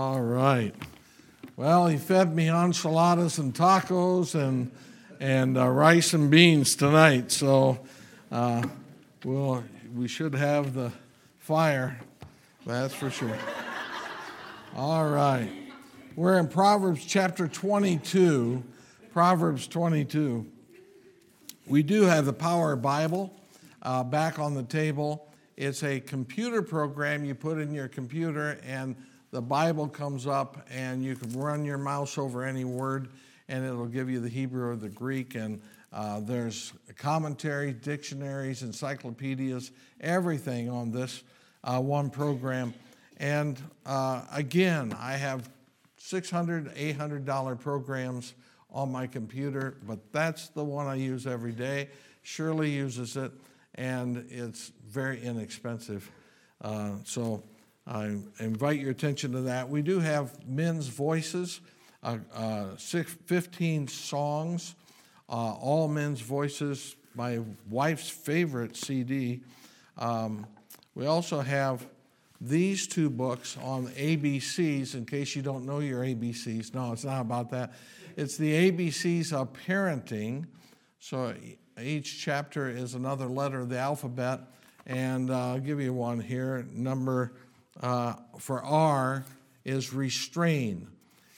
All right. Well, he fed me enchiladas and tacos and and uh, rice and beans tonight, so uh, we'll, we should have the fire. That's for sure. All right. We're in Proverbs chapter 22. Proverbs 22. We do have the Power Bible uh, back on the table. It's a computer program you put in your computer, and the Bible comes up, and you can run your mouse over any word, and it'll give you the Hebrew or the Greek. And uh, there's commentaries, dictionaries, encyclopedias, everything on this uh, one program. And uh, again, I have $600, $800 programs on my computer, but that's the one I use every day. Shirley uses it, and it's very inexpensive. Uh, so I invite your attention to that. We do have men's voices, uh, uh, six, 15 songs, uh, all men's voices, my wife's favorite CD. Um, we also have these two books on ABCs, in case you don't know your ABCs. No, it's not about that. It's the ABCs of parenting. So each chapter is another letter of the alphabet. And uh, I'll give you one here. Number uh, for R is restrain.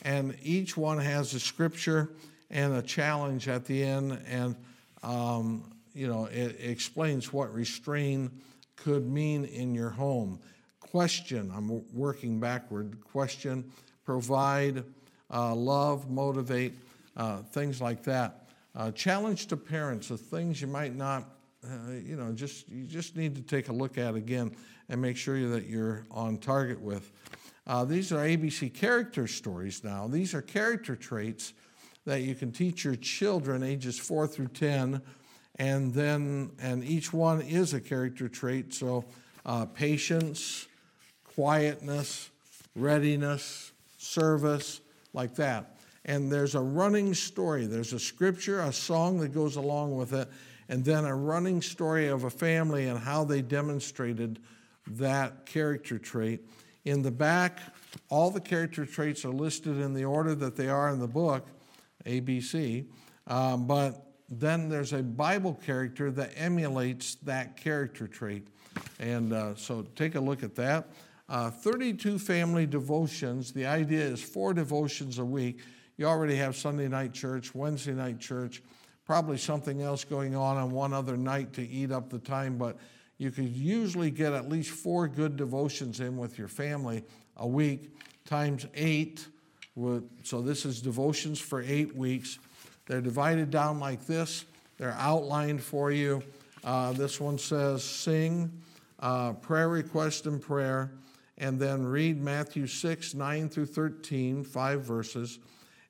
And each one has a scripture and a challenge at the end. And, um, you know, it, explains what restrain could mean in your home. Question, I'm working backward. Question, provide, uh, love, motivate, uh, things like that. Uh, challenge to parents of things you might not, uh, you know, just you just need to take a look at again and make sure that you're on target with. Uh, these are ABC character stories now. These are character traits that you can teach your children ages four through 10, and then, and each one is a character trait. So, uh, patience, quietness, readiness, service, like that. And there's a running story. There's a scripture, a song that goes along with it, and then a running story of a family and how they demonstrated that character trait. In the back, all the character traits are listed in the order that they are in the book, ABC, um, but then there's a Bible character that emulates that character trait. And uh, so take a look at that. Uh, 32 family devotions. The idea is four devotions a week. You already have Sunday night church, Wednesday night church, probably something else going on on one other night to eat up the time, but you could usually get at least four good devotions in with your family a week, times eight. So this is devotions for eight weeks. They're divided down like this, they're outlined for you. Uh, this one says sing, uh, prayer request and prayer, and then read Matthew 6, 9 through 13, five verses.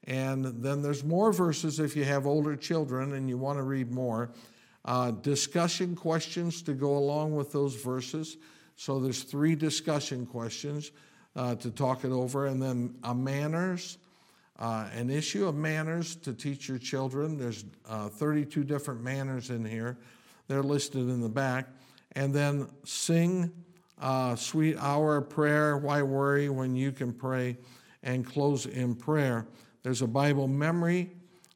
And then there's more verses if you have older children and you want to read more. Uh, discussion questions to go along with those verses. So there's three discussion questions uh, to talk it over, and then a manners, uh, an issue of manners to teach your children. There's uh, 32 different manners in here. They're listed in the back. And then sing uh, sweet hour prayer. Why worry when you can pray? And close in prayer. There's a Bible memory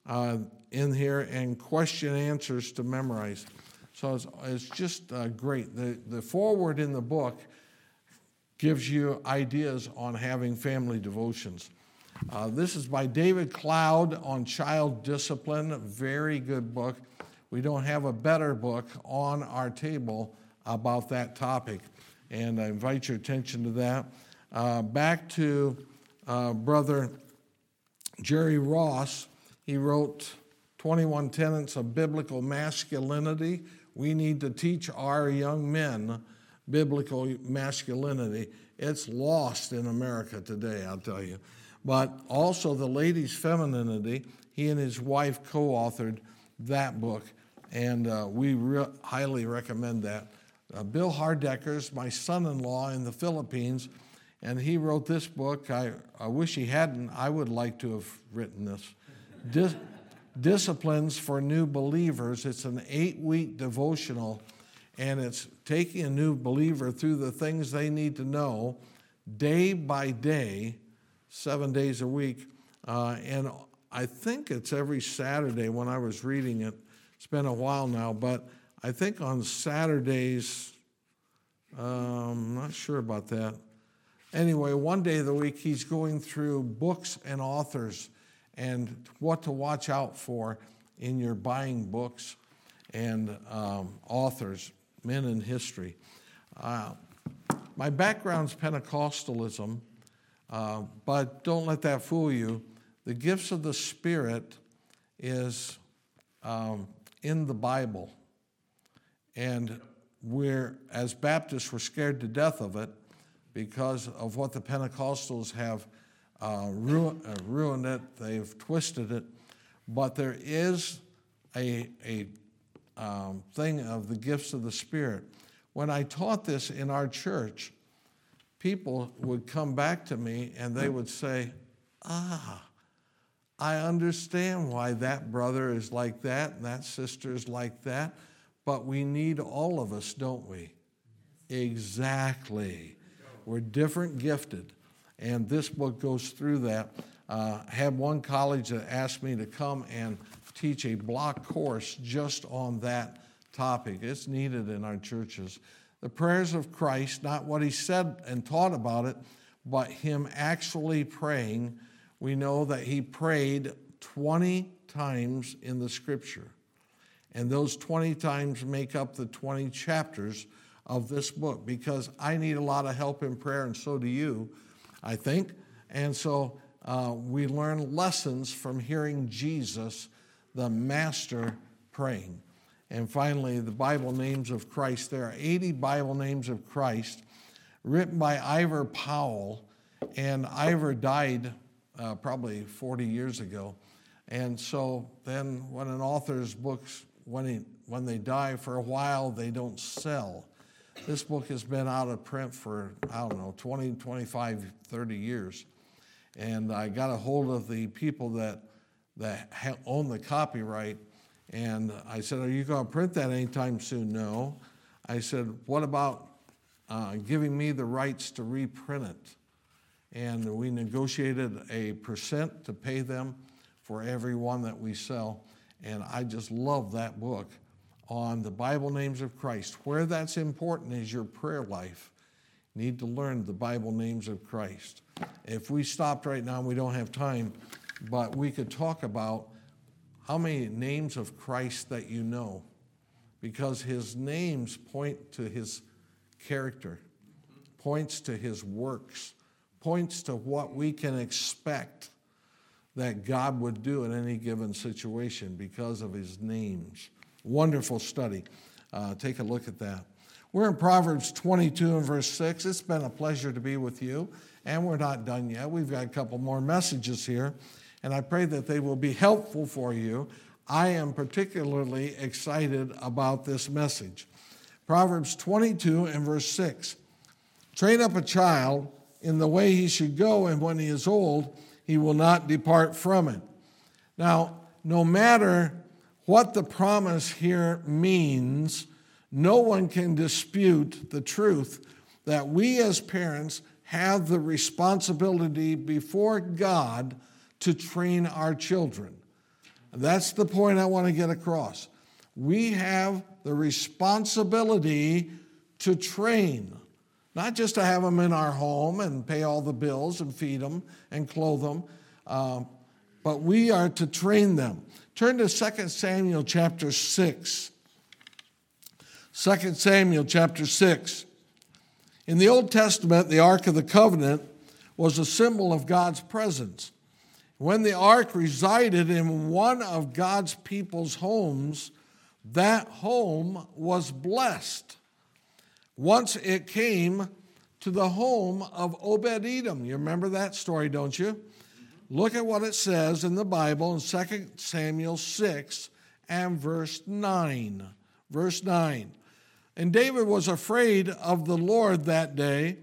uh, in here and question answers to memorize. So it's, it's just uh, great. The, the foreword in the book gives you ideas on having family devotions. Uh, this is by David Cloud on child discipline. Very good book. We don't have a better book on our table about that topic, and I invite your attention to that. Uh, back to uh, Brother Jerry Ross. He wrote 21 Tenets of Biblical Masculinity. We need to teach our young men biblical masculinity. It's lost in America today, I'll tell you. But also the ladies' femininity. He and his wife co authored that book, and uh, we re- highly recommend that. Uh, Bill Hardecker's my son in law in the Philippines, and he wrote this book. I, I wish he hadn't, I would like to have written this. Dis- Disciplines for New Believers. It's an eight week devotional, and it's taking a new believer through the things they need to know day by day seven days a week. Uh, and I think it's every Saturday when I was reading it. It's been a while now, but I think on Saturdays, um, I'm not sure about that. Anyway, one day of the week, he's going through books and authors and what to watch out for in your buying books and um, authors, men in history. Uh, my background's Pentecostalism, uh, but don't let that fool you. The gifts of the Spirit is um, in the Bible. And we're, as Baptists, we're scared to death of it because of what the Pentecostals have uh, ruin, uh, ruined it, they've twisted it. But there is a, a um, thing of the gifts of the Spirit. When I taught this in our church, people would come back to me and they would say, Ah, I understand why that brother is like that and that sister is like that, but we need all of us, don't we? Exactly. We're different gifted. And this book goes through that. Uh, had one college that asked me to come and teach a block course just on that topic. It's needed in our churches. The prayers of Christ, not what he said and taught about it, but him actually praying. We know that he prayed 20 times in the scripture. And those 20 times make up the 20 chapters of this book because I need a lot of help in prayer, and so do you, I think. And so uh, we learn lessons from hearing Jesus the master praying. And finally, the Bible names of Christ. There are 80 Bible names of Christ written by Ivor Powell. And Ivor died uh, probably 40 years ago. And so then, when an author's books, when, he, when they die for a while, they don't sell. This book has been out of print for, I don't know, 20, 25, 30 years. And I got a hold of the people that that own the copyright. And I said, Are you going to print that anytime soon? No. I said, What about uh, giving me the rights to reprint it? And we negotiated a percent to pay them for every one that we sell. And I just love that book on the Bible names of Christ. Where that's important is your prayer life. You need to learn the Bible names of Christ. If we stopped right now, we don't have time but we could talk about how many names of Christ that you know, because his names point to his character, points to his works, points to what we can expect that God would do in any given situation because of his names. Wonderful study. Uh, take a look at that. We're in Proverbs 22 and verse 6. It's been a pleasure to be with you, and we're not done yet. We've got a couple more messages here and I pray that they will be helpful for you. I am particularly excited about this message. Proverbs 22 and verse 6 Train up a child in the way he should go, and when he is old, he will not depart from it. Now, no matter what the promise here means, no one can dispute the truth that we as parents have the responsibility before God to train our children. That's the point I want to get across. We have the responsibility to train, not just to have them in our home and pay all the bills and feed them and clothe them, uh, but we are to train them. Turn to 2 Samuel chapter 6. 2 Samuel chapter 6. In the Old Testament, the Ark of the Covenant was a symbol of God's presence. When the ark resided in one of God's people's homes, that home was blessed. Once it came to the home of Obed Edom. You remember that story, don't you? Look at what it says in the Bible in 2 Samuel 6 and verse 9. Verse 9. And David was afraid of the Lord that day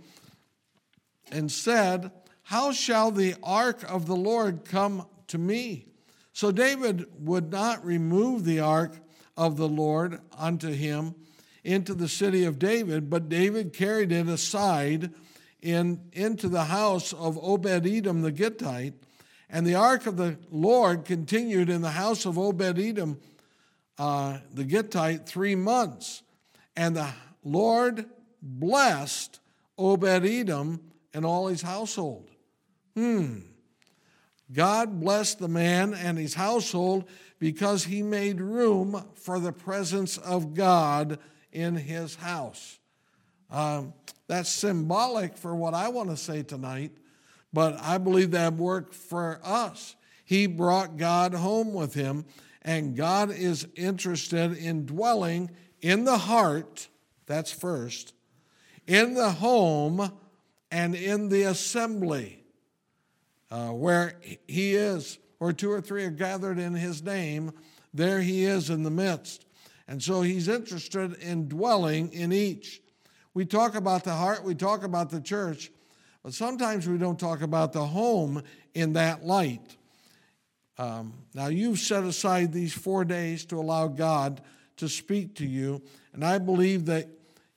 and said, how shall the ark of the Lord come to me? So David would not remove the ark of the Lord unto him into the city of David, but David carried it aside in, into the house of Obed Edom the Gittite. And the ark of the Lord continued in the house of Obed Edom uh, the Gittite three months. And the Lord blessed Obed Edom and all his household. Hmm. God blessed the man and his household because he made room for the presence of God in his house. Um, that's symbolic for what I want to say tonight, but I believe that worked for us. He brought God home with him, and God is interested in dwelling in the heart, that's first, in the home, and in the assembly uh, where he is, where two or three are gathered in his name, there he is in the midst. And so he's interested in dwelling in each. We talk about the heart, we talk about the church, but sometimes we don't talk about the home in that light. Um, now, you've set aside these four days to allow God to speak to you, and I believe that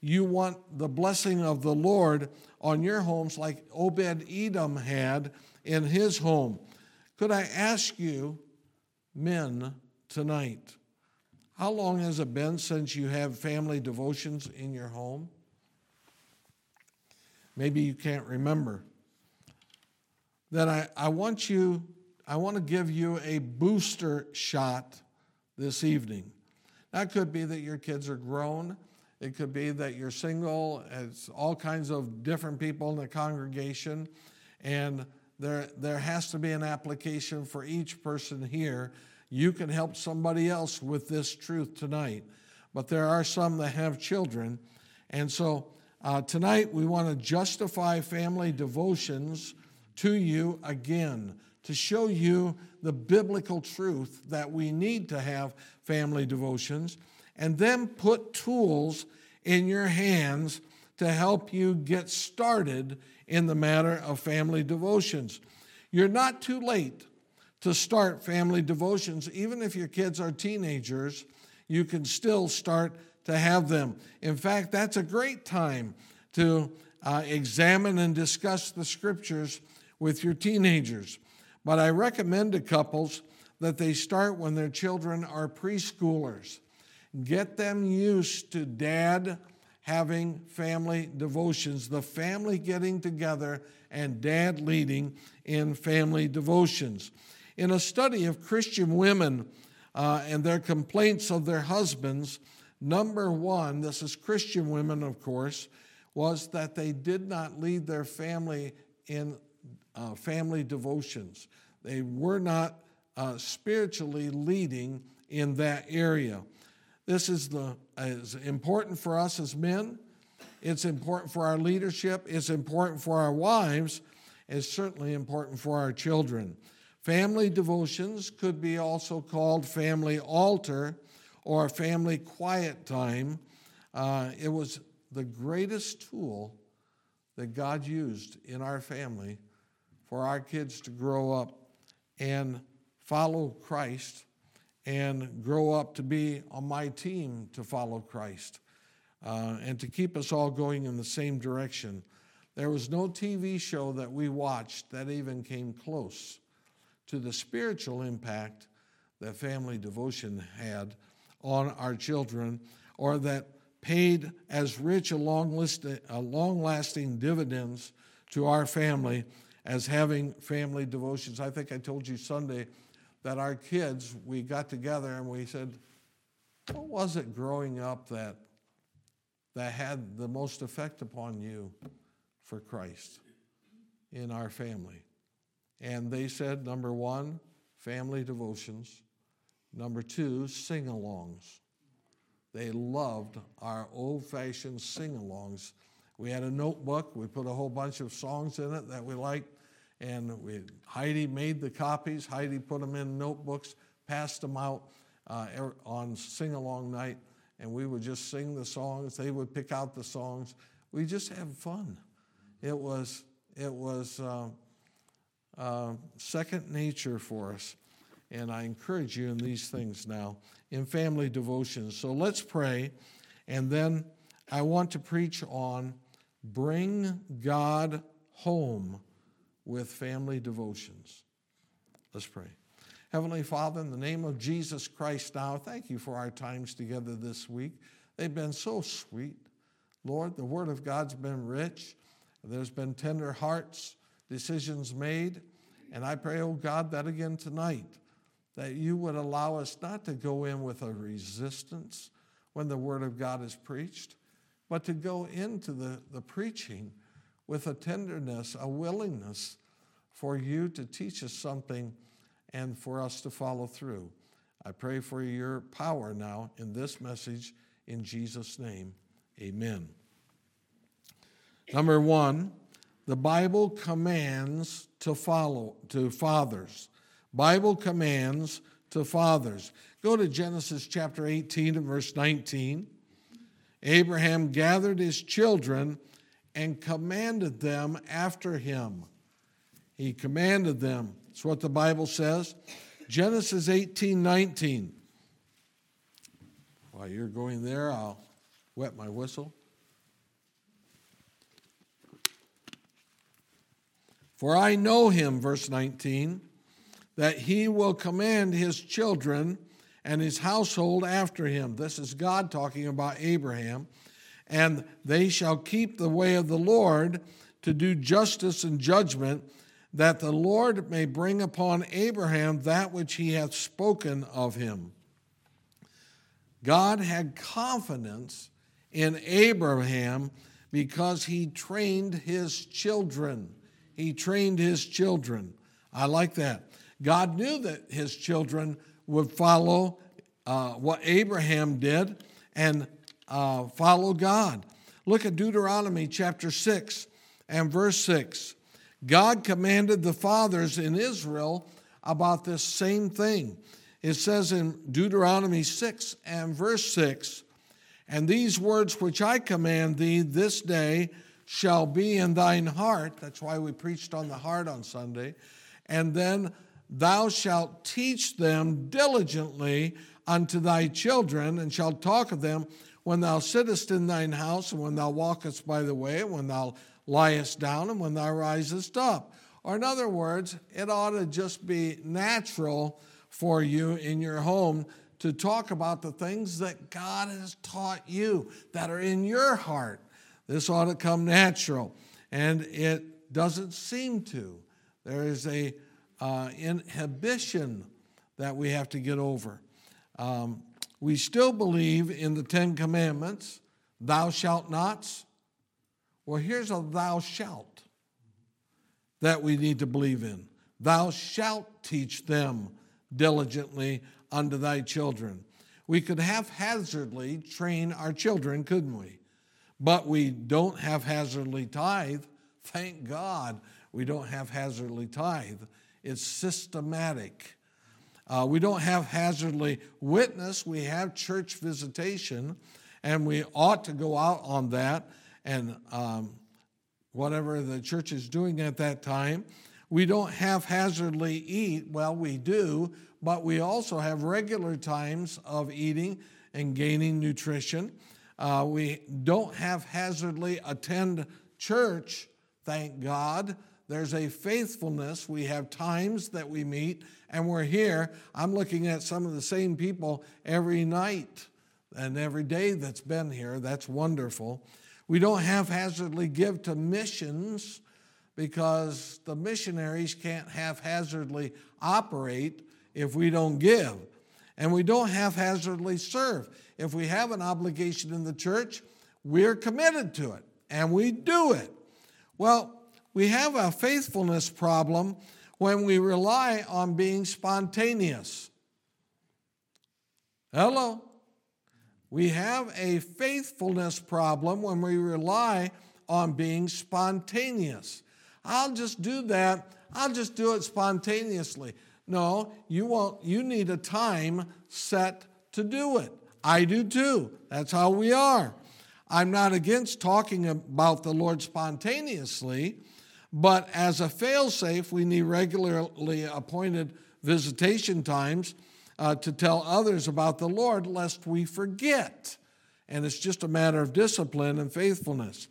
you want the blessing of the Lord on your homes like Obed Edom had in his home. Could I ask you, men, tonight, how long has it been since you have family devotions in your home? Maybe you can't remember. Then I, I want you, I want to give you a booster shot this evening. That could be that your kids are grown. It could be that you're single. It's all kinds of different people in the congregation. And there, there has to be an application for each person here. You can help somebody else with this truth tonight. But there are some that have children. And so uh, tonight we want to justify family devotions to you again to show you the biblical truth that we need to have family devotions and then put tools in your hands to help you get started in the matter of family devotions. You're not too late to start family devotions, even if your kids are teenagers, you can still start to have them. In fact, that's a great time to uh, examine and discuss the scriptures with your teenagers. But I recommend to couples that they start when their children are preschoolers. Get them used to dad having family devotions, the family getting together and dad leading in family devotions. In a study of Christian women uh, and their complaints of their husbands, number one, this is Christian women, of course, was that they did not lead their family in uh, family devotions. They were not uh, spiritually leading in that area. This is, the, is important for us as men. It's important for our leadership. It's important for our wives. It's certainly important for our children. Family devotions could be also called family altar or family quiet time. Uh, it was the greatest tool that God used in our family for our kids to grow up and follow Christ and grow up to be on my team to follow Christ uh, and to keep us all going in the same direction. There was no TV show that we watched that even came close to the spiritual impact that family devotion had on our children or that paid as rich a long, list, a long lasting dividends to our family as having family devotions. I think I told you Sunday that our kids, we got together and we said, what was it growing up that, that had the most effect upon you for Christ in our family? And they said, number one, family devotions. Number two, sing alongs. They loved our old fashioned sing alongs. We had a notebook, we put a whole bunch of songs in it that we liked and we, Heidi made the copies. Heidi put them in notebooks, passed them out uh, er, on sing along night, and we would just sing the songs. They would pick out the songs. We just had fun. It was it was uh, uh, second nature for us, and I encourage you in these things now in family devotions. So let's pray, and then I want to preach on bring God home with family devotions. Let's pray. Heavenly Father, in the name of Jesus Christ now, thank you for our times together this week. They've been so sweet. Lord, the Word of God's been rich. There's been tender hearts, decisions made. And I pray, oh God, that again tonight, that you would allow us not to go in with a resistance when the Word of God is preached, but to go into the, the preaching with a tenderness, a willingness for you to teach us something and for us to follow through. I pray for your power now in this message in Jesus' name. Amen. Number one, the Bible commands to follow to fathers. Bible commands to fathers. Go to Genesis chapter 18 and verse 19. Abraham gathered his children and commanded them after him. He commanded them. That's what the Bible says. Genesis 18 19. While you're going there, I'll wet my whistle. For I know him, verse 19, that he will command his children and his household after him. This is God talking about Abraham. And they shall keep the way of the Lord to do justice and judgment, that the Lord may bring upon Abraham that which he hath spoken of him. God had confidence in Abraham because he trained his children. He trained his children. I like that. God knew that his children would follow uh, what Abraham did and uh, follow God. Look at Deuteronomy chapter 6 and verse 6. God commanded the fathers in Israel about this same thing. It says in Deuteronomy 6 and verse 6 And these words which I command thee this day shall be in thine heart. That's why we preached on the heart on Sunday. And then thou shalt teach them diligently unto thy children, and shalt talk of them when thou sittest in thine house, and when thou walkest by the way, and when thou liest down, and when thou risest up. Or, in other words, it ought to just be natural for you in your home to talk about the things that God has taught you that are in your heart. This ought to come natural, and it doesn't seem to. There is a uh, inhibition that we have to get over. Um, we still believe in the Ten Commandments, thou shalt nots. Well, here's a thou shalt that we need to believe in. Thou shalt teach them diligently unto thy children. We could haphazardly train our children, couldn't we? But we don't haphazardly tithe. Thank God we don't haphazardly tithe. It's systematic. Uh, we don't haphazardly witness, we have church visitation, and we ought to go out on that and um, whatever the church is doing at that time. We don't haphazardly eat, well, we do, but we also have regular times of eating and gaining nutrition. Uh, we don't haphazardly attend church, thank God. There's a faithfulness. We have times that we meet and we're here. I'm looking at some of the same people every night and every day that's been here. That's wonderful. We don't haphazardly give to missions because the missionaries can't haphazardly operate if we don't give. And we don't haphazardly serve. If we have an obligation in the church, we're committed to it and we do it. Well, we have a faithfulness problem when we rely on being spontaneous. Hello? We have a faithfulness problem when we rely on being spontaneous. I'll just do that. I'll just do it spontaneously. No, you won't you need a time set to do it. I do too. That's how we are. I'm not against talking about the Lord spontaneously, but as a failsafe, we need regularly appointed visitation times uh, to tell others about the Lord, lest we forget. And it's just a matter of discipline and faithfulness.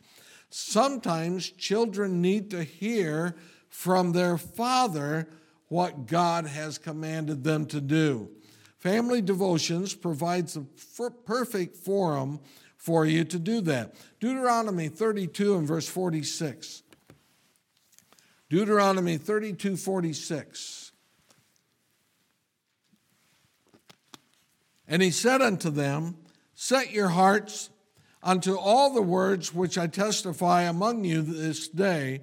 Sometimes children need to hear from their father what God has commanded them to do. Family Devotions provides a perfect forum for you to do that. Deuteronomy 32 and verse 46. Deuteronomy 32 46. And he said unto them, Set your hearts unto all the words which I testify among you this day,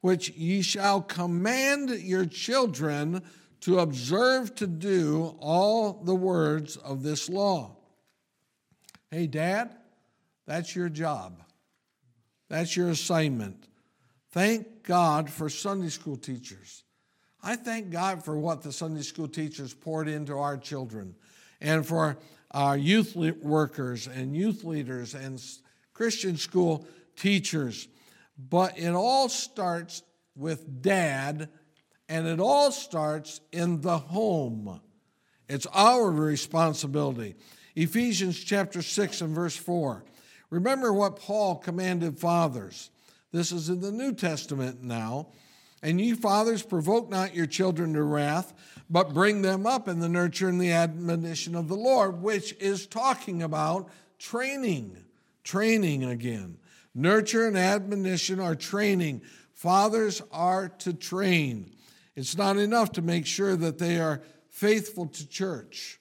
which ye shall command your children to observe to do all the words of this law. Hey, Dad, that's your job. That's your assignment. Thank God for Sunday school teachers. I thank God for what the Sunday school teachers poured into our children and for our youth workers and youth leaders and Christian school teachers. But it all starts with dad and it all starts in the home. It's our responsibility. Ephesians chapter 6 and verse 4. Remember what Paul commanded fathers. This is in the New Testament now. And ye fathers, provoke not your children to wrath, but bring them up in the nurture and the admonition of the Lord, which is talking about training. Training again. Nurture and admonition are training. Fathers are to train. It's not enough to make sure that they are faithful to church,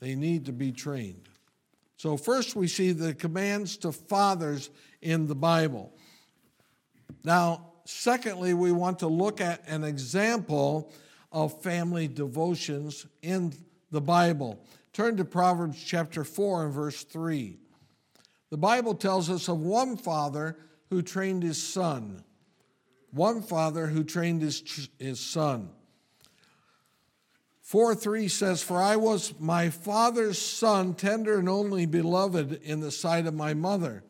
they need to be trained. So, first we see the commands to fathers in the Bible. Now, secondly, we want to look at an example of family devotions in the Bible. Turn to Proverbs chapter 4 and verse 3. The Bible tells us of one father who trained his son one father who trained his, his son. 4 3 says, For I was my father's son, tender and only beloved in the sight of my mother.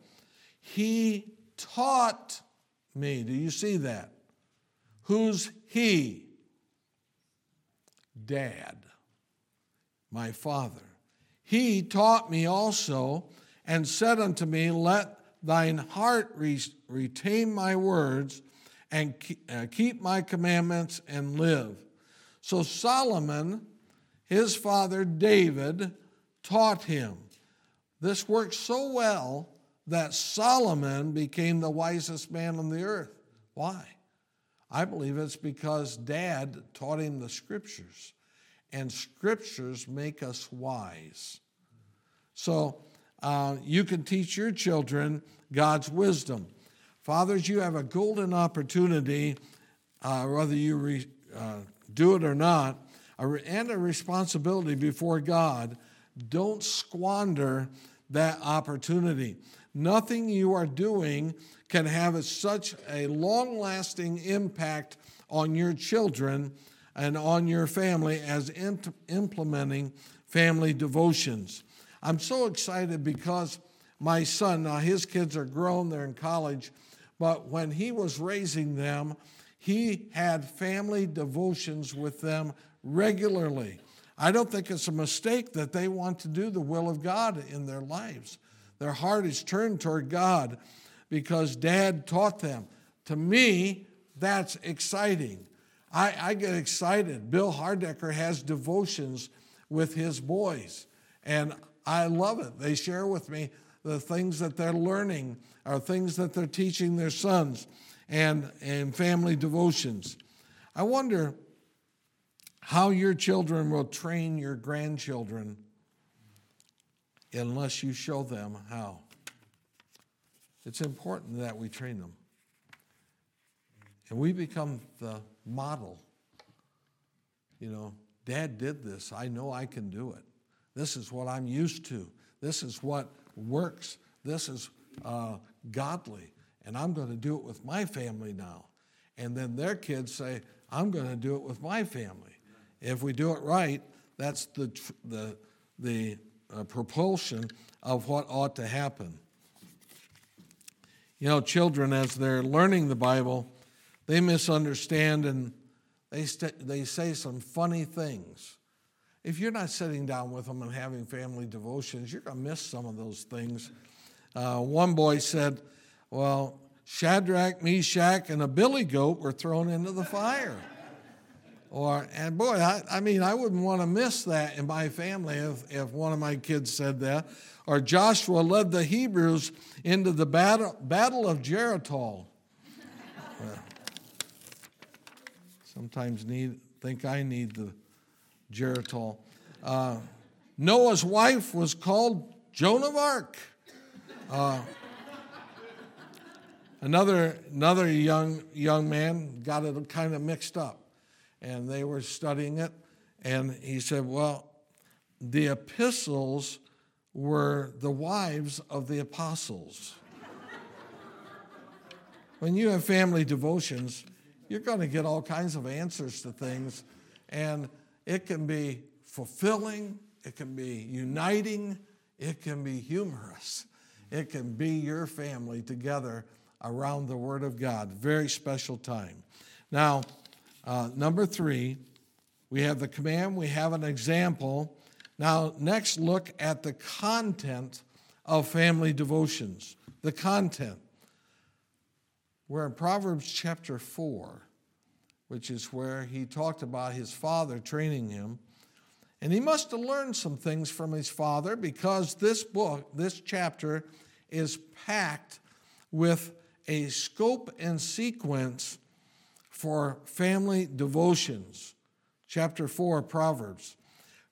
He taught me. Do you see that? Who's he? Dad, my father. He taught me also and said unto me, Let thine heart retain my words and uh, keep my commandments and live. So Solomon, his father David, taught him. This worked so well that Solomon became the wisest man on the earth. Why? I believe it's because dad taught him the scriptures, and scriptures make us wise. So uh, you can teach your children God's wisdom. Fathers, you have a golden opportunity, uh, whether you re, uh, do it or not, and a responsibility before God. Don't squander that opportunity. Nothing you are doing can have such a long lasting impact on your children and on your family as imp- implementing family devotions. I'm so excited because my son, now his kids are grown, they're in college, but when he was raising them, he had family devotions with them regularly. I don't think it's a mistake that they want to do the will of God in their lives. Their heart is turned toward God because dad taught them. To me, that's exciting. I, I get excited. Bill Hardecker has devotions with his boys, and I love it. They share with me the things that they're learning are things that they're teaching their sons and, and family devotions. I wonder how your children will train your grandchildren unless you show them how. It's important that we train them. And we become the model. You know, dad did this. I know I can do it. This is what I'm used to. This is what works. This is uh, godly, and I'm going to do it with my family now. And then their kids say, I'm going to do it with my family. If we do it right, that's the, the, the uh, propulsion of what ought to happen. You know, children, as they're learning the Bible, they misunderstand and they, st- they say some funny things. If you're not sitting down with them and having family devotions, you're going to miss some of those things uh, one boy said, Well, Shadrach, Meshach, and a billy goat were thrown into the fire. Or, and boy, I, I mean, I wouldn't want to miss that in my family if, if one of my kids said that. Or Joshua led the Hebrews into the battle, battle of Jericho. sometimes need think I need the Geritol. Uh, Noah's wife was called Joan of Arc. Uh, another another young young man got it kind of mixed up, and they were studying it, and he said, "Well, the epistles were the wives of the apostles." when you have family devotions, you're going to get all kinds of answers to things, and it can be fulfilling, it can be uniting, it can be humorous, it can be your family together around the Word of God. Very special time. Now, uh, number three, we have the command, we have an example. Now, next, look at the content of family devotions. The content. We're in Proverbs chapter 4, which is where he talked about his father training him. And he must have learned some things from his father because this book, this chapter, is packed with a scope and sequence for family devotions. Chapter 4, Proverbs.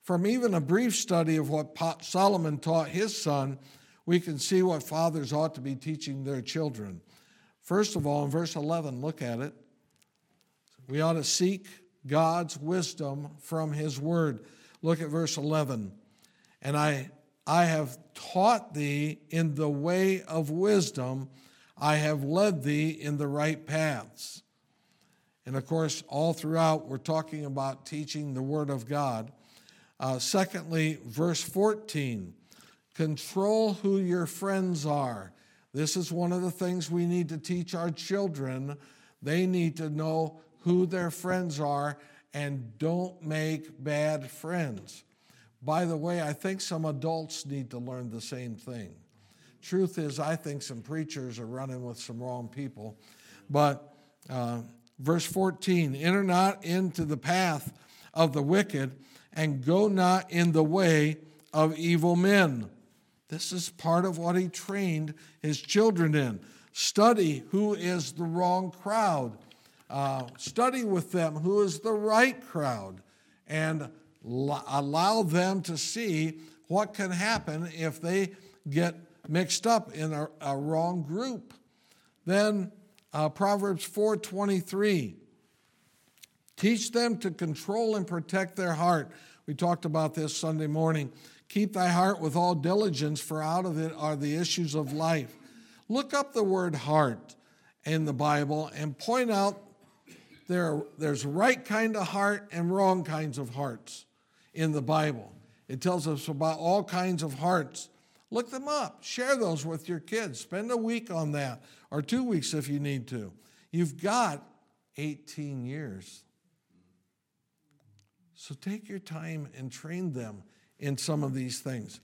From even a brief study of what Solomon taught his son, we can see what fathers ought to be teaching their children. First of all, in verse 11, look at it. We ought to seek God's wisdom from His Word. Look at verse 11. And I, I have taught thee in the way of wisdom, I have led thee in the right paths. And of course, all throughout, we're talking about teaching the Word of God. Uh, secondly, verse 14 control who your friends are. This is one of the things we need to teach our children. They need to know who their friends are and don't make bad friends. By the way, I think some adults need to learn the same thing. Truth is, I think some preachers are running with some wrong people. But uh, verse 14 enter not into the path of the wicked, and go not in the way of evil men. This is part of what he trained his children in. Study who is the wrong crowd. Uh, study with them who is the right crowd and allow them to see what can happen if they get mixed up in a, a wrong group. Then uh, Proverbs 4:23 Teach them to control and protect their heart. We talked about this Sunday morning. Keep thy heart with all diligence, for out of it are the issues of life. Look up the word heart in the Bible and point out there, there's right kind of heart and wrong kinds of hearts in the Bible. It tells us about all kinds of hearts. Look them up. Share those with your kids. Spend a week on that, or two weeks if you need to. You've got 18 years. So take your time and train them in some of these things.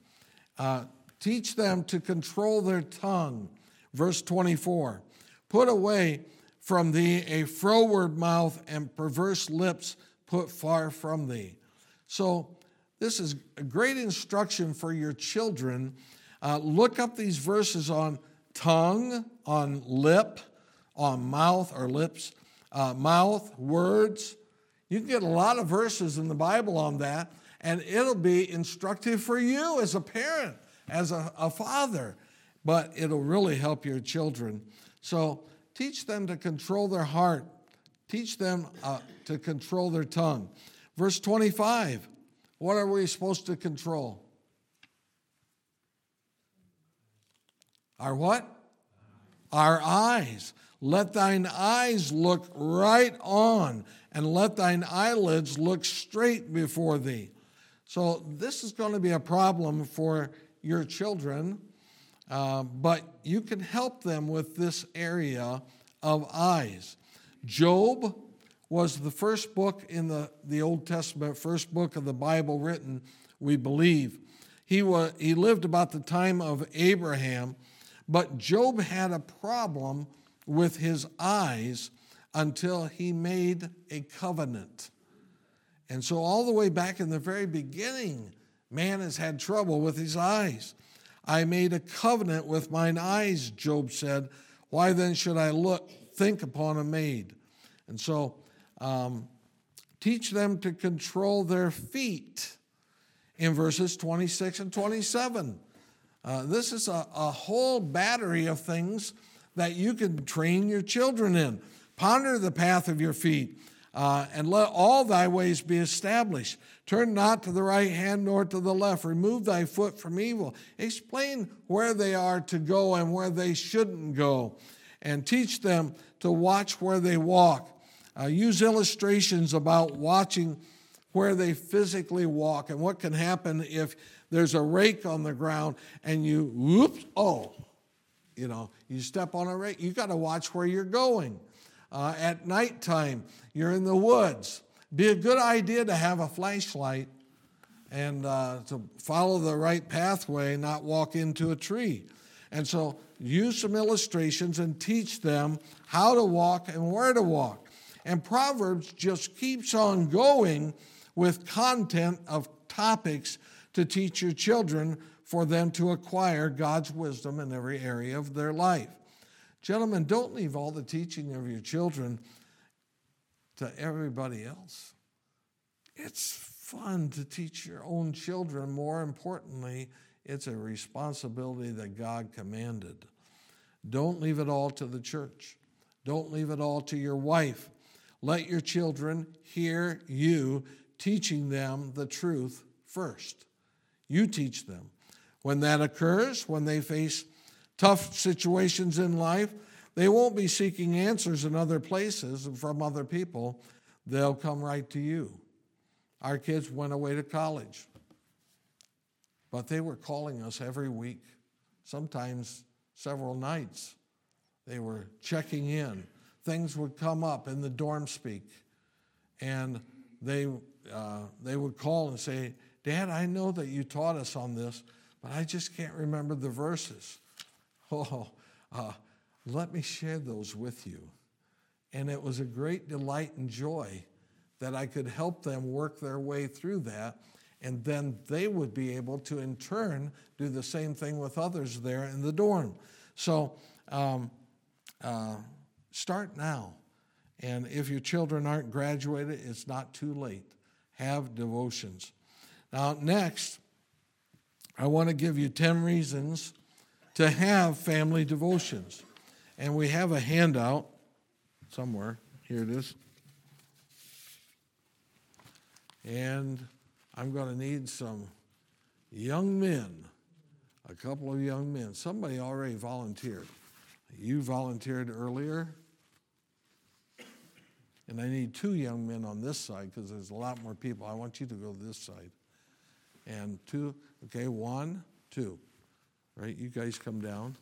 Uh, teach them to control their tongue. Verse 24 Put away from thee a froward mouth and perverse lips put far from thee. So, this is a great instruction for your children. Uh, look up these verses on tongue, on lip, on mouth or lips, uh, mouth, words. You can get a lot of verses in the Bible on that, and it'll be instructive for you as a parent, as a, a father, but it'll really help your children. So, Teach them to control their heart. Teach them uh, to control their tongue. Verse 25 what are we supposed to control? Our what? Our eyes. Let thine eyes look right on, and let thine eyelids look straight before thee. So, this is going to be a problem for your children uh, but you can help them with this area of eyes. Job was the first book in the, the Old Testament, first book of the Bible written, we believe. He, was, he lived about the time of Abraham, But Job had a problem with his eyes until he made a covenant. And so, all the way back in the very beginning, man has had trouble with his eyes. I made a covenant with mine eyes, Job said. Why then should I look, think upon a maid? And so, um, teach them to control their feet in verses 26 and 27. Uh, this is a, a whole battery of things that you can train your children in. Ponder the path of your feet. Uh, and let all thy ways be established. Turn not to the right hand nor to the left. Remove thy foot from evil. Explain where they are to go and where they shouldn't go. And teach them to watch where they walk. Uh, use illustrations about watching where they physically walk and what can happen if there's a rake on the ground and you, whoops, oh, you know, you step on a rake. You got to watch where you're going. Uh, at nighttime, you're in the woods. Be a good idea to have a flashlight and uh, to follow the right pathway, not walk into a tree. And so use some illustrations and teach them how to walk and where to walk. And Proverbs just keeps on going with content of topics to teach your children for them to acquire God's wisdom in every area of their life. Gentlemen, don't leave all the teaching of your children to everybody else. It's fun to teach your own children. More importantly, it's a responsibility that God commanded. Don't leave it all to the church. Don't leave it all to your wife. Let your children hear you teaching them the truth first. You teach them. When that occurs, when they face tough situations in life, they won't be seeking answers in other places and from other people. They'll come right to you. Our kids went away to college, but they were calling us every week, sometimes several nights. They were checking in. Things would come up in the dorm speak, and they, uh, they would call and say, Dad, I know that you taught us on this, but I just can't remember the verses. Oh, uh, let me share those with you. And it was a great delight and joy that I could help them work their way through that. And then they would be able to, in turn, do the same thing with others there in the dorm. So um, uh, start now. And if your children aren't graduated, it's not too late. Have devotions. Now, next, I want to give you 10 reasons to have family devotions. And we have a handout somewhere. Here it is. And I'm going to need some young men, a couple of young men. Somebody already volunteered. You volunteered earlier. And I need two young men on this side because there's a lot more people. I want you to go this side. And two, okay, one, two. Right? You guys come down.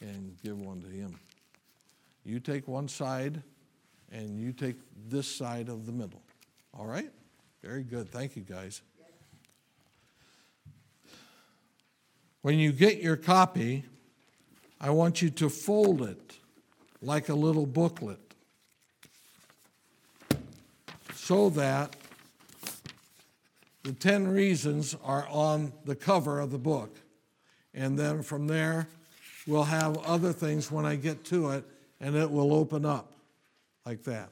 And give one to him. You take one side, and you take this side of the middle. All right? Very good. Thank you, guys. When you get your copy, I want you to fold it like a little booklet so that the 10 reasons are on the cover of the book. And then from there, we'll have other things when I get to it, and it will open up like that.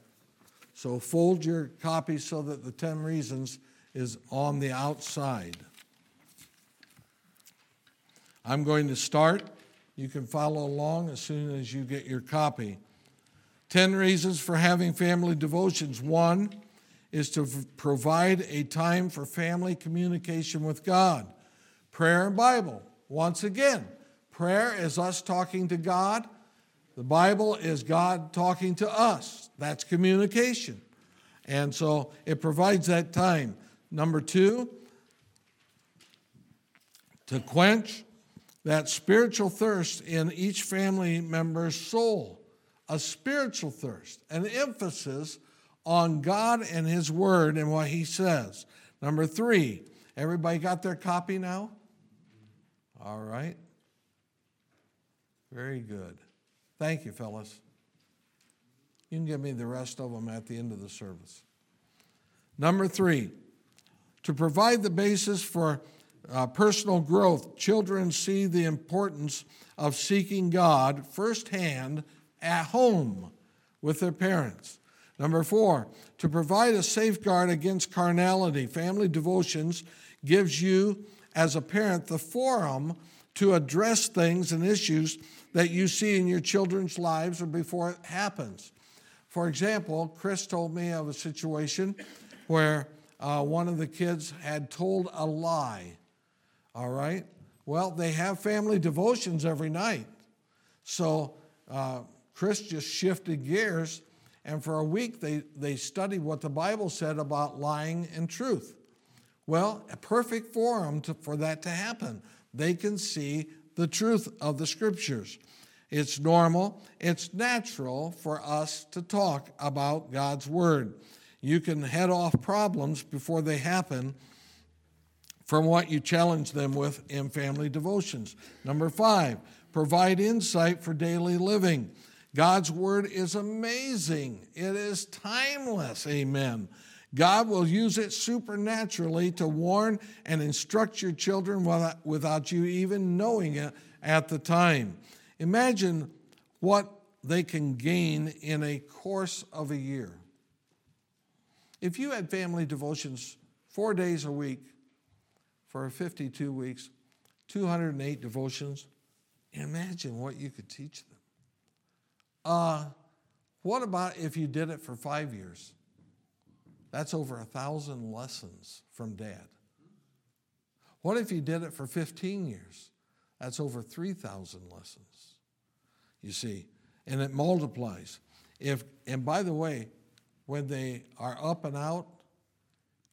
So fold your copy so that the 10 reasons is on the outside. I'm going to start. You can follow along as soon as you get your copy. 10 reasons for having family devotions. One, is to provide a time for family communication with God. Prayer and Bible. Once again, prayer is us talking to God. The Bible is God talking to us. That's communication. And so it provides that time. Number two, to quench that spiritual thirst in each family member's soul. A spiritual thirst, an emphasis on God and His Word and what He says. Number three, Everybody got their copy now? All right. Very good. Thank you, fellas. You can give me the rest of them at the end of the service. Number three, to provide the basis for uh, personal growth, children see the importance of seeking God firsthand at home with their parents. Number four, to provide a safeguard against carnality, family devotions gives you, as a parent, the forum to address things and issues that you see in your children's lives or before it happens. For example, Chris told me of a situation where uh, one of the kids had told a lie. All right? Well, they have family devotions every night. So uh, Chris just shifted gears, and for a week they, they studied what the Bible said about lying and truth. Well, a perfect forum to, for that to happen. They can see the truth of the scriptures. It's normal, it's natural for us to talk about God's word. You can head off problems before they happen from what you challenge them with in family devotions. Number five, provide insight for daily living. God's word is amazing, it is timeless. Amen. God will use it supernaturally to warn and instruct your children without you even knowing it at the time. Imagine what they can gain in a course of a year. If you had family devotions four days a week for 52 weeks, 208 devotions, imagine what you could teach them. Uh, what about if you did it for five years? That's over a thousand lessons from dad. What if you did it for 15 years? That's over 3,000 lessons. You see, and it multiplies. If, and by the way, when they are up and out,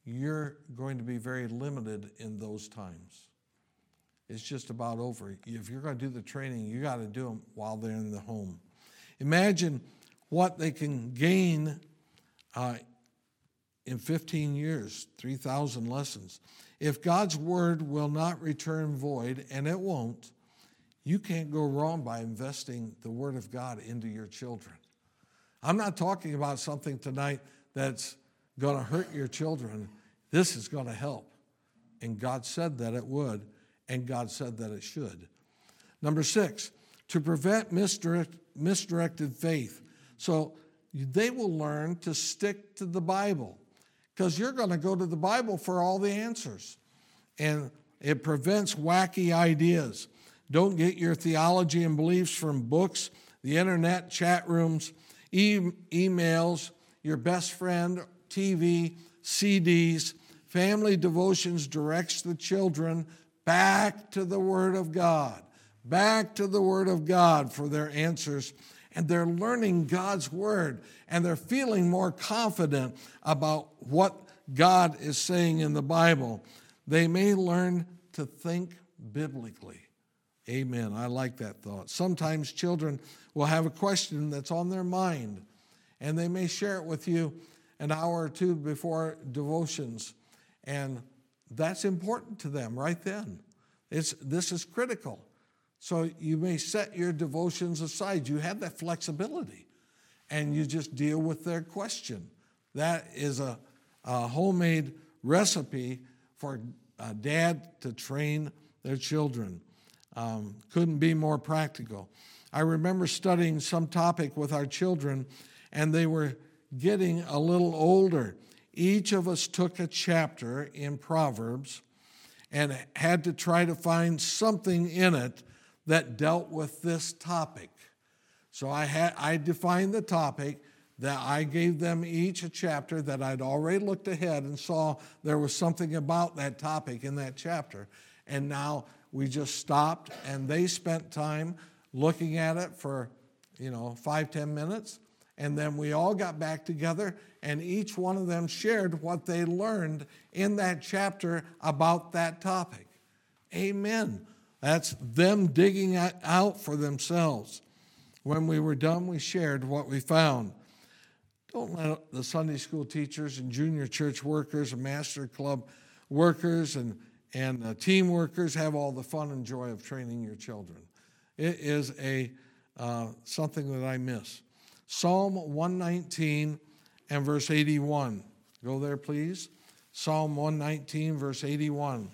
you're going to be very limited in those times. It's just about over. If you're going to do the training, you got to do them while they're in the home. Imagine what they can gain uh, in 15 years 3,000 lessons. If God's word will not return void, and it won't, you can't go wrong by investing the word of God into your children. I'm not talking about something tonight that's going to hurt your children. This is going to help. And God said that it would, and God said that it should. Number six, to prevent misdirect, misdirected faith. So they will learn to stick to the Bible because you're going to go to the Bible for all the answers. And it prevents wacky ideas. Don't get your theology and beliefs from books, the internet, chat rooms, e- emails, your best friend, TV, CDs. Family devotions directs the children back to the Word of God back to the Word of God for their answers. And they're learning God's Word and they're feeling more confident about what God is saying in the Bible. They may learn to think biblically. Amen. I like that thought. Sometimes children will have a question that's on their mind, and they may share it with you an hour or two before devotions. And that's important to them right then. It's, this is critical. So you may set your devotions aside. You have that flexibility and you just deal with their question. That is a, a homemade recipe for a dad to train their children. Um, couldn't be more practical. I remember studying some topic with our children, and they were getting a little older. Each of us took a chapter in Proverbs and had to try to find something in it that dealt with this topic. So I, had, I defined the topic, that I gave them each a chapter that I'd already looked ahead and saw there was something about that topic in that chapter. And now we just stopped and they spent time looking at it for, you know, five, ten minutes. And then we all got back together and each one of them shared what they learned in that chapter about that topic. Amen. That's them digging out for themselves. When we were done, we shared what we found. Don't let the Sunday school teachers and junior church workers and master club workers and, and team workers have all the fun and joy of training your children. It is a, uh, something that I miss. Psalm 119 and verse 81. Go there, please. Psalm 119, verse 81.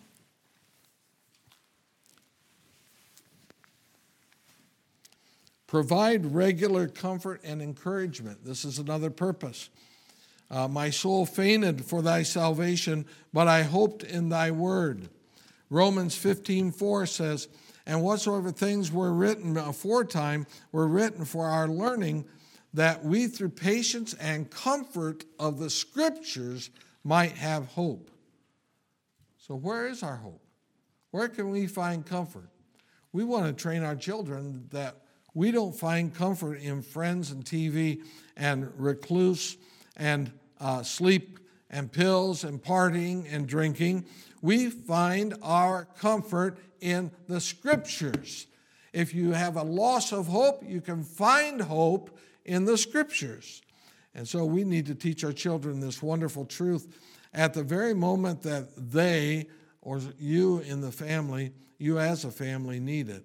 Provide regular comfort and encouragement. This is another purpose. Uh, my soul fainted for thy salvation, but I hoped in thy word. Romans 15 4 says, And whatsoever things were written aforetime were written for our learning, that we through patience and comfort of the scriptures might have hope. So, where is our hope? Where can we find comfort? We want to train our children that we don't find comfort in friends and TV and recluse and uh, sleep and pills and partying and drinking. We find our comfort in the scriptures. If you have a loss of hope, you can find hope in the scriptures. And so we need to teach our children this wonderful truth at the very moment that they or you in the family, you as a family, need it.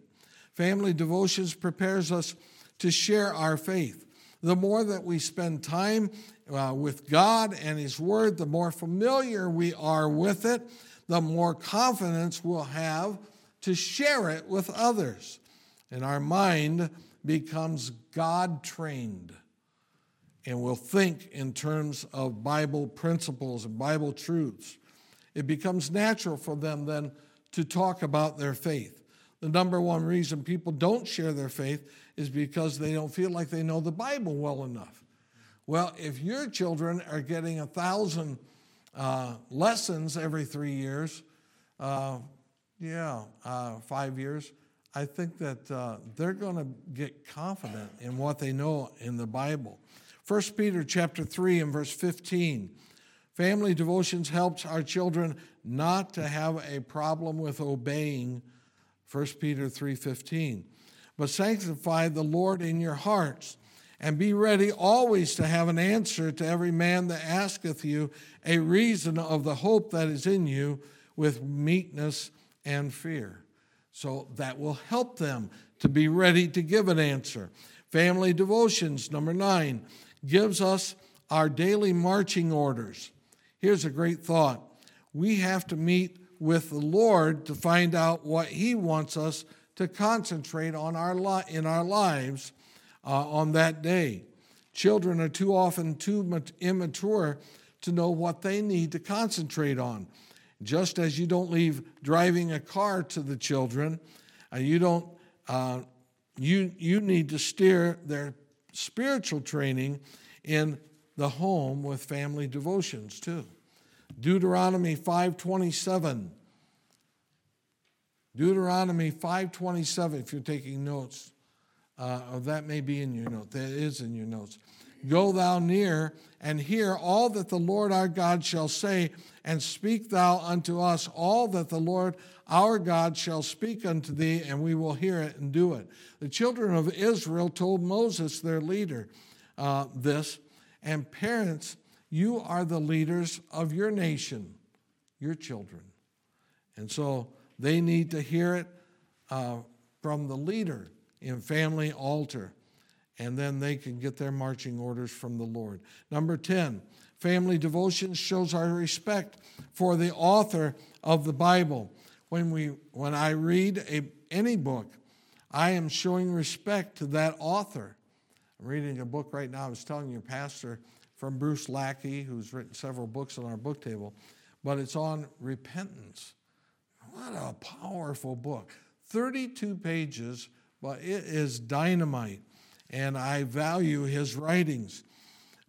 Family devotions prepares us to share our faith. The more that we spend time uh, with God and His Word, the more familiar we are with it, the more confidence we'll have to share it with others. And our mind becomes God trained. And we'll think in terms of Bible principles and Bible truths. It becomes natural for them then to talk about their faith. The number one reason people don't share their faith is because they don't feel like they know the Bible well enough. Well, if your children are getting a thousand uh, lessons every three years, uh, yeah, uh, five years, I think that uh, they're going to get confident in what they know in the Bible. 1 Peter chapter 3 and verse 15. Family devotions helps our children not to have a problem with obeying 1 Peter 3:15. But sanctify the Lord in your hearts, and be ready always to have an answer to every man that asketh you a reason of the hope that is in you with meekness and fear. So that will help them to be ready to give an answer. Family devotions, number nine, gives us our daily marching orders. Here's a great thought we have to meet with the Lord to find out what He wants us to concentrate on our li- in our lives uh, on that day. Children are too often too immature to know what they need to concentrate on. Just as you don't leave driving a car to the children, uh, you don't. Uh, you you need to steer their spiritual training in the home with family devotions too. Deuteronomy 5:27. Deuteronomy 5:27 if you're taking notes. Uh, that may be in your note. That is in your notes. Go thou near and hear all that the Lord our God shall say, and speak thou unto us all that the Lord our God shall speak unto thee, and we will hear it and do it. The children of Israel told Moses, their leader, uh, this, and parents you are the leaders of your nation, your children. And so they need to hear it uh, from the leader in family altar, and then they can get their marching orders from the Lord. Number 10, family devotion shows our respect for the author of the Bible. When, we, when I read a, any book, I am showing respect to that author. I'm reading a book right now. I was telling your pastor from Bruce Lackey, who's written several books on our book table, but it's on repentance. What a powerful book. 32 pages, but it is dynamite, and I value his writings.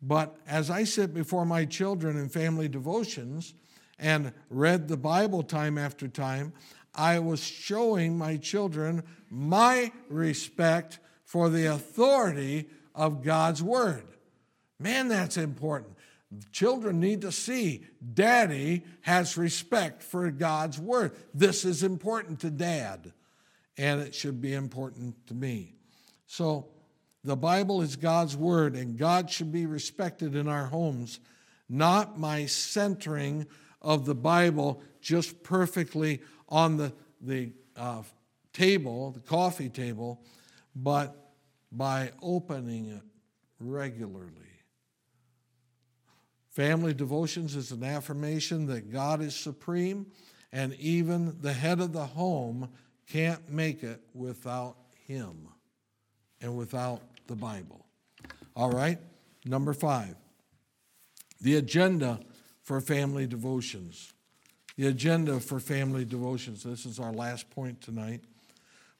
But as I sit before my children in family devotions and read the Bible time after time, I was showing my children my respect for the authority of God's Word. Man, that's important. Children need to see daddy has respect for God's word. This is important to dad, and it should be important to me. So, the Bible is God's word, and God should be respected in our homes, not my centering of the Bible just perfectly on the, the uh, table, the coffee table, but by opening it regularly. Family devotions is an affirmation that God is supreme, and even the head of the home can't make it without Him and without the Bible. All right, number five, the agenda for family devotions. The agenda for family devotions. This is our last point tonight.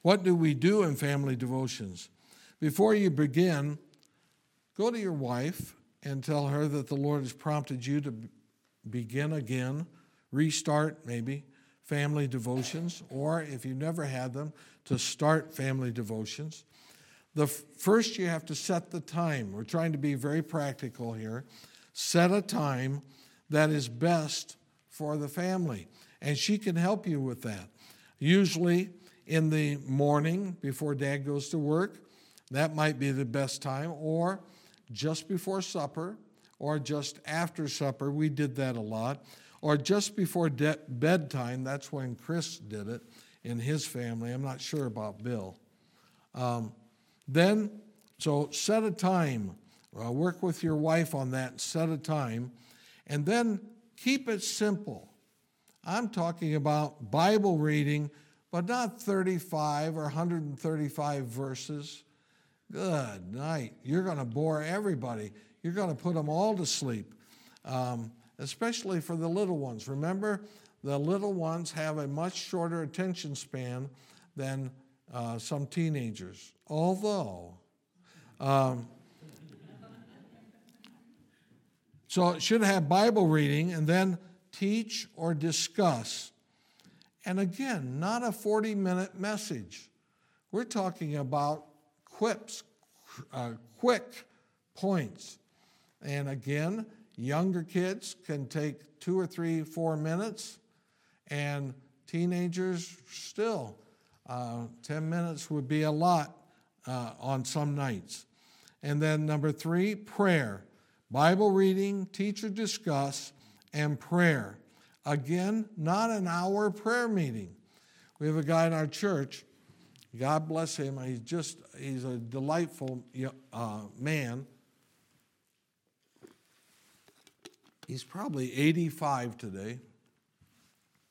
What do we do in family devotions? Before you begin, go to your wife and tell her that the Lord has prompted you to begin again, restart maybe family devotions, or if you've never had them, to start family devotions. The first you have to set the time. We're trying to be very practical here. Set a time that is best for the family, and she can help you with that. Usually in the morning before dad goes to work, that might be the best time, or just before supper, or just after supper. We did that a lot. Or just before de- bedtime. That's when Chris did it in his family. I'm not sure about Bill. Um, then, so set a time. Uh, work with your wife on that, set a time. And then keep it simple. I'm talking about Bible reading, but not 35 or 135 verses. Good night. You're going to bore everybody. You're going to put them all to sleep, um, especially for the little ones. Remember, the little ones have a much shorter attention span than uh, some teenagers. Although, um, so it should have Bible reading and then teach or discuss. And again, not a 40 minute message. We're talking about quips, uh, quick points. And again, younger kids can take two or three, four minutes, and teenagers still. Uh, 10 minutes would be a lot uh, on some nights. And then number three, prayer. Bible reading, teacher discuss, and prayer. Again, not an hour prayer meeting. We have a guy in our church God bless him. He's just, he's a delightful uh, man. He's probably 85 today.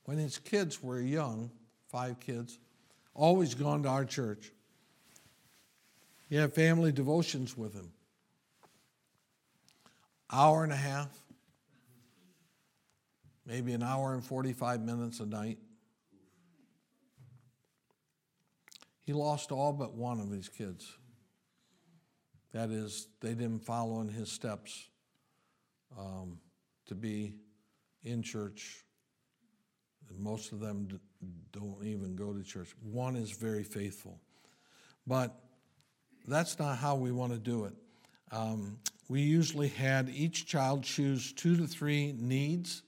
When his kids were young, five kids, always gone to our church. You have family devotions with him. Hour and a half, maybe an hour and 45 minutes a night. He lost all but one of his kids. That is, they didn't follow in his steps um, to be in church. Most of them don't even go to church. One is very faithful. But that's not how we want to do it. Um, we usually had each child choose two to three needs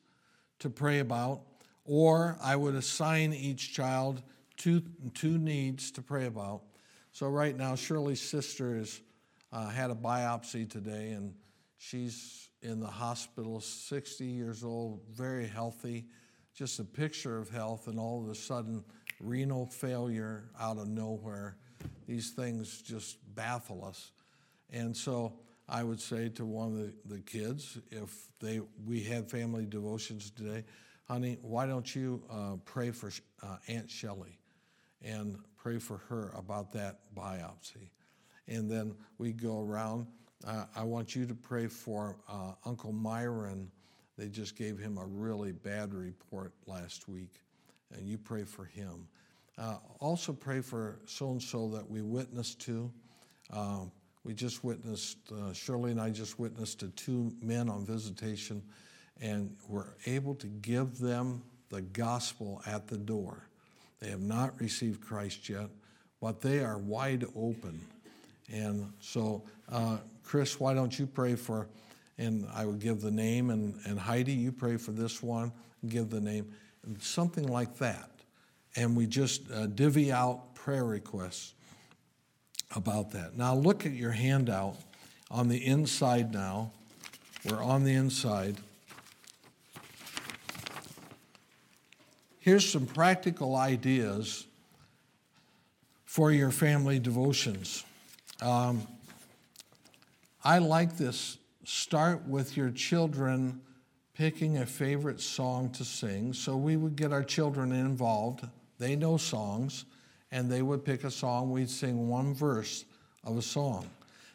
to pray about, or I would assign each child two, two needs to pray about. So, right now, Shirley's sister has uh, had a biopsy today, and she's in the hospital, 60 years old, very healthy, just a picture of health, and all of a sudden, renal failure out of nowhere. These things just baffle us. And so, I would say to one of the, the kids, if they we had family devotions today, honey, why don't you uh, pray for uh, Aunt Shelley? and pray for her about that biopsy. And then we go around. Uh, I want you to pray for uh, Uncle Myron. They just gave him a really bad report last week, and you pray for him. Uh, also, pray for so and so that we witnessed to. Um, we just witnessed, uh, Shirley and I just witnessed to two men on visitation, and we're able to give them the gospel at the door. They have not received Christ yet, but they are wide open. And so, uh, Chris, why don't you pray for, and I would give the name, and, and Heidi, you pray for this one, give the name, something like that. And we just uh, divvy out prayer requests about that. Now, look at your handout on the inside now. We're on the inside. here's some practical ideas for your family devotions. Um, I like this. Start with your children picking a favorite song to sing. So we would get our children involved. They know songs, and they would pick a song. We'd sing one verse of a song.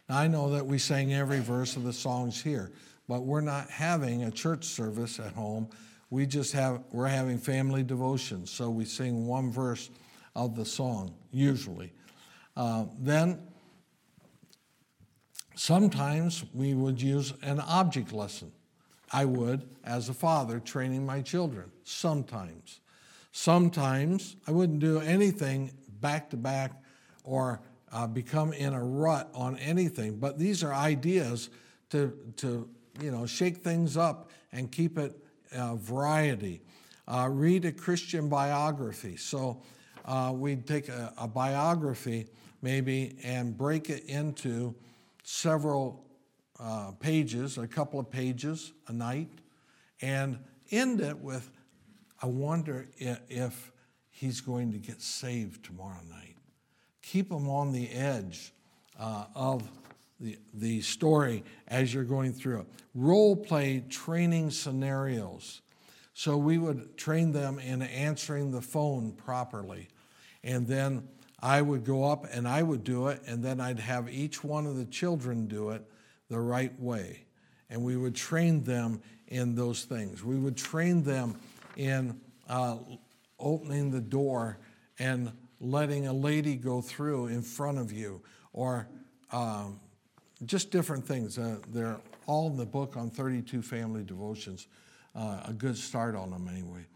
Now, I know that we sang every verse of the songs here, but we're not having a church service at home. We just have, we're having family devotions. So we sing one verse of the song, usually. Uh, then, sometimes we would use an object lesson. I would, as a father, training my children. Sometimes. Sometimes I wouldn't do anything back to back or uh, become in a rut on anything. But these are ideas to, to you know, shake things up and keep it uh, variety. Uh, read a Christian biography. So uh, we'd take a, a, biography maybe and break it into several uh, pages, a couple of pages a night, and end it with, I wonder if, he's going to get saved tomorrow night keep him on the edge uh, of the, the story as you're going through it. Role play training scenarios. So we would train them in answering the phone properly. And then I would go up and I would do it, and then I'd have each one of the children do it the right way. And we would train them in those things. We would train them in uh, opening the door and letting a lady go through in front of you, or um, just different things. Uh, they're all in the book on 32 family devotions. Uh, a good start on them, anyway.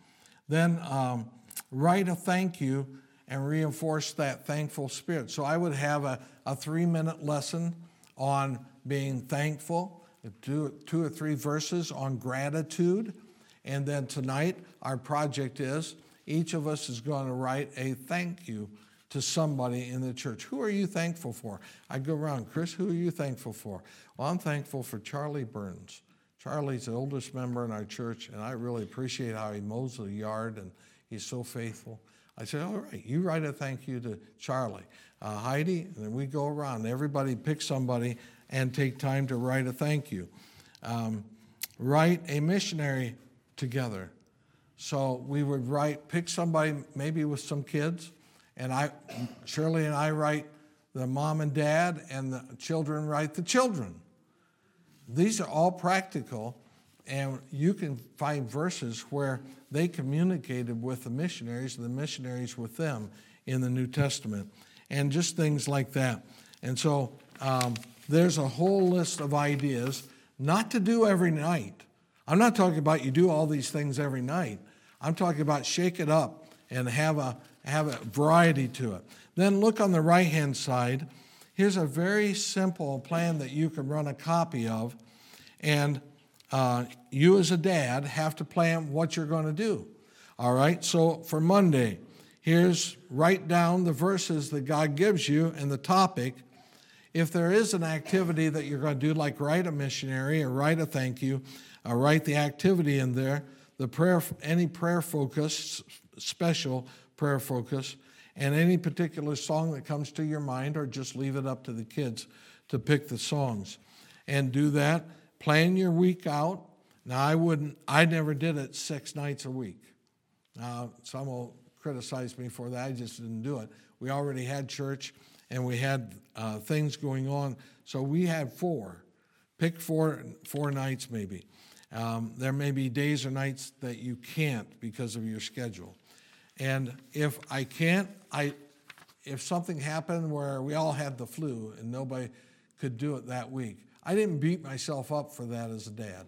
Then um, write a thank you and reinforce that thankful spirit. So I would have a, a three minute lesson on being thankful, two, two or three verses on gratitude. And then tonight, our project is each of us is going to write a thank you to somebody in the church. Who are you thankful for? I go around, Chris, who are you thankful for? Well, I'm thankful for Charlie Burns. Charlie's the oldest member in our church, and I really appreciate how he mows the yard and he's so faithful. I said, All right, you write a thank you to Charlie. Uh, Heidi, and then we go around. Everybody pick somebody and take time to write a thank you. Um, write a missionary together. So we would write, pick somebody maybe with some kids, and I, Shirley and I write the mom and dad, and the children write the children. These are all practical, and you can find verses where they communicated with the missionaries, and the missionaries with them in the New Testament, and just things like that. And so um, there's a whole list of ideas, not to do every night. I'm not talking about you do all these things every night. I'm talking about shake it up and have a, have a variety to it. Then look on the right hand side. Here's a very simple plan that you can run a copy of. And uh, you, as a dad, have to plan what you're going to do. All right, so for Monday, here's write down the verses that God gives you and the topic. If there is an activity that you're going to do, like write a missionary or write a thank you, or write the activity in there, the prayer, any prayer focus, special prayer focus, and any particular song that comes to your mind, or just leave it up to the kids to pick the songs. And do that. Plan your week out. Now, I wouldn't, I never did it six nights a week. Now, some will criticize me for that. I just didn't do it. We already had church and we had uh, things going on. So we had four. Pick four, four nights maybe. Um, there may be days or nights that you can't because of your schedule. And if I can't, I, if something happened where we all had the flu and nobody could do it that week, I didn't beat myself up for that as a dad.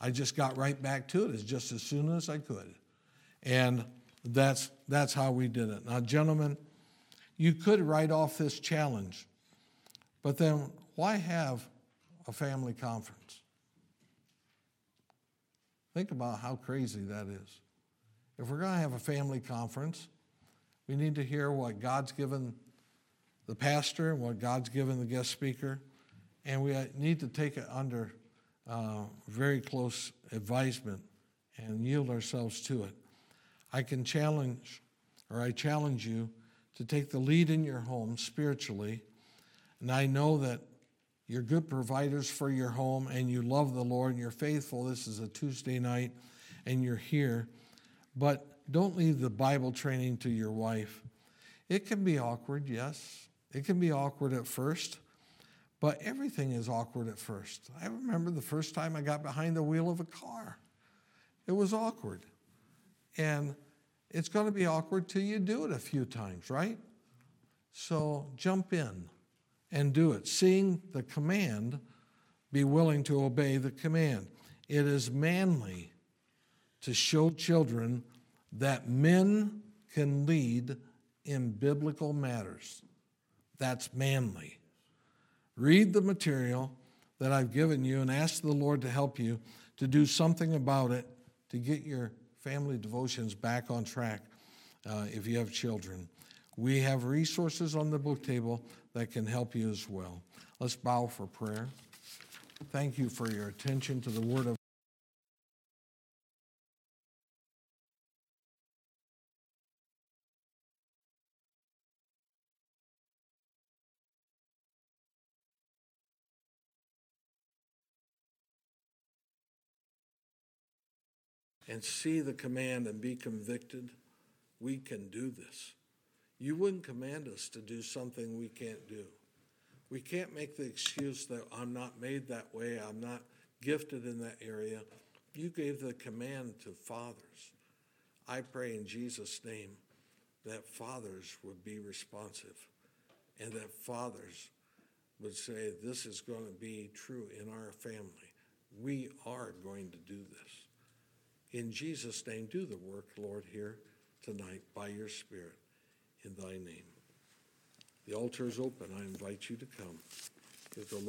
I just got right back to it as just as soon as I could. And that's, that's how we did it. Now, gentlemen, you could write off this challenge, but then why have a family conference? Think about how crazy that is. If we're going to have a family conference, we need to hear what God's given the pastor and what God's given the guest speaker, and we need to take it under uh, very close advisement and yield ourselves to it. I can challenge, or I challenge you to take the lead in your home spiritually. And I know that you're good providers for your home and you love the Lord and you're faithful. This is a Tuesday night and you're here. But don't leave the Bible training to your wife. It can be awkward, yes. It can be awkward at first, but everything is awkward at first. I remember the first time I got behind the wheel of a car, it was awkward. And it's going to be awkward till you do it a few times, right? So jump in and do it. Seeing the command, be willing to obey the command. It is manly to show children that men can lead in biblical matters. That's manly. Read the material that I've given you and ask the Lord to help you to do something about it to get your family devotions back on track uh, if you have children. We have resources on the book table that can help you as well. Let's bow for prayer. Thank you for your attention to the Word of and see the command and be convicted, we can do this. You wouldn't command us to do something we can't do. We can't make the excuse that I'm not made that way, I'm not gifted in that area. You gave the command to fathers. I pray in Jesus' name that fathers would be responsive and that fathers would say, This is going to be true in our family. We are going to do this. In Jesus' name, do the work, Lord, here tonight by your Spirit in thy name. The altar is open. I invite you to come. If the Lord